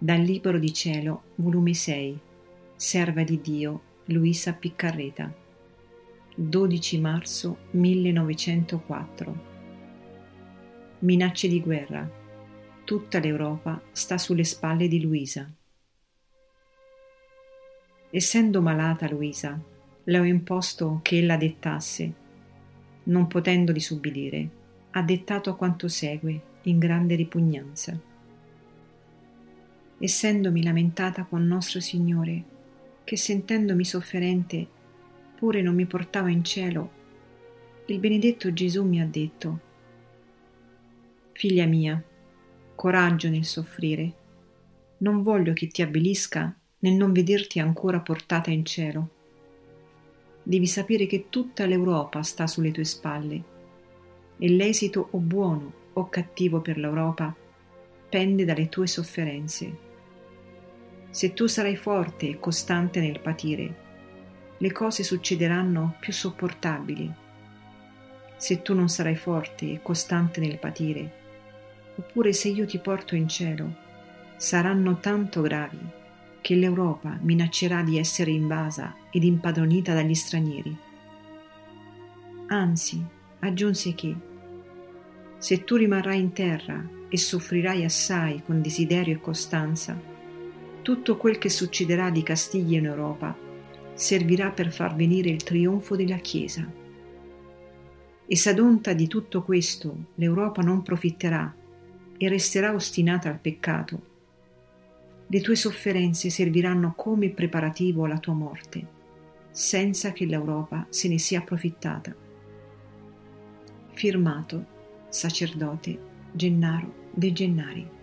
Dal Libro di Cielo, volume 6, Serva di Dio, Luisa Piccarreta, 12 marzo 1904. Minacce di guerra. Tutta l'Europa sta sulle spalle di Luisa. Essendo malata Luisa, le ho imposto che ella dettasse. Non potendo disubbidire, ha dettato quanto segue in grande ripugnanza essendomi lamentata con nostro Signore, che sentendomi sofferente pure non mi portava in cielo, il benedetto Gesù mi ha detto, Figlia mia, coraggio nel soffrire, non voglio che ti avvelisca nel non vederti ancora portata in cielo. Devi sapere che tutta l'Europa sta sulle tue spalle e l'esito o buono o cattivo per l'Europa pende dalle tue sofferenze. Se tu sarai forte e costante nel patire, le cose succederanno più sopportabili. Se tu non sarai forte e costante nel patire, oppure se io ti porto in cielo, saranno tanto gravi che l'Europa minaccerà di essere invasa ed impadronita dagli stranieri. Anzi, aggiunse che, se tu rimarrai in terra e soffrirai assai con desiderio e costanza, tutto quel che succederà di castigli in Europa servirà per far venire il trionfo della Chiesa. E s'adonta di tutto questo l'Europa non profitterà e resterà ostinata al peccato. Le tue sofferenze serviranno come preparativo alla tua morte, senza che l'Europa se ne sia approfittata. Firmato sacerdote Gennaro De Gennari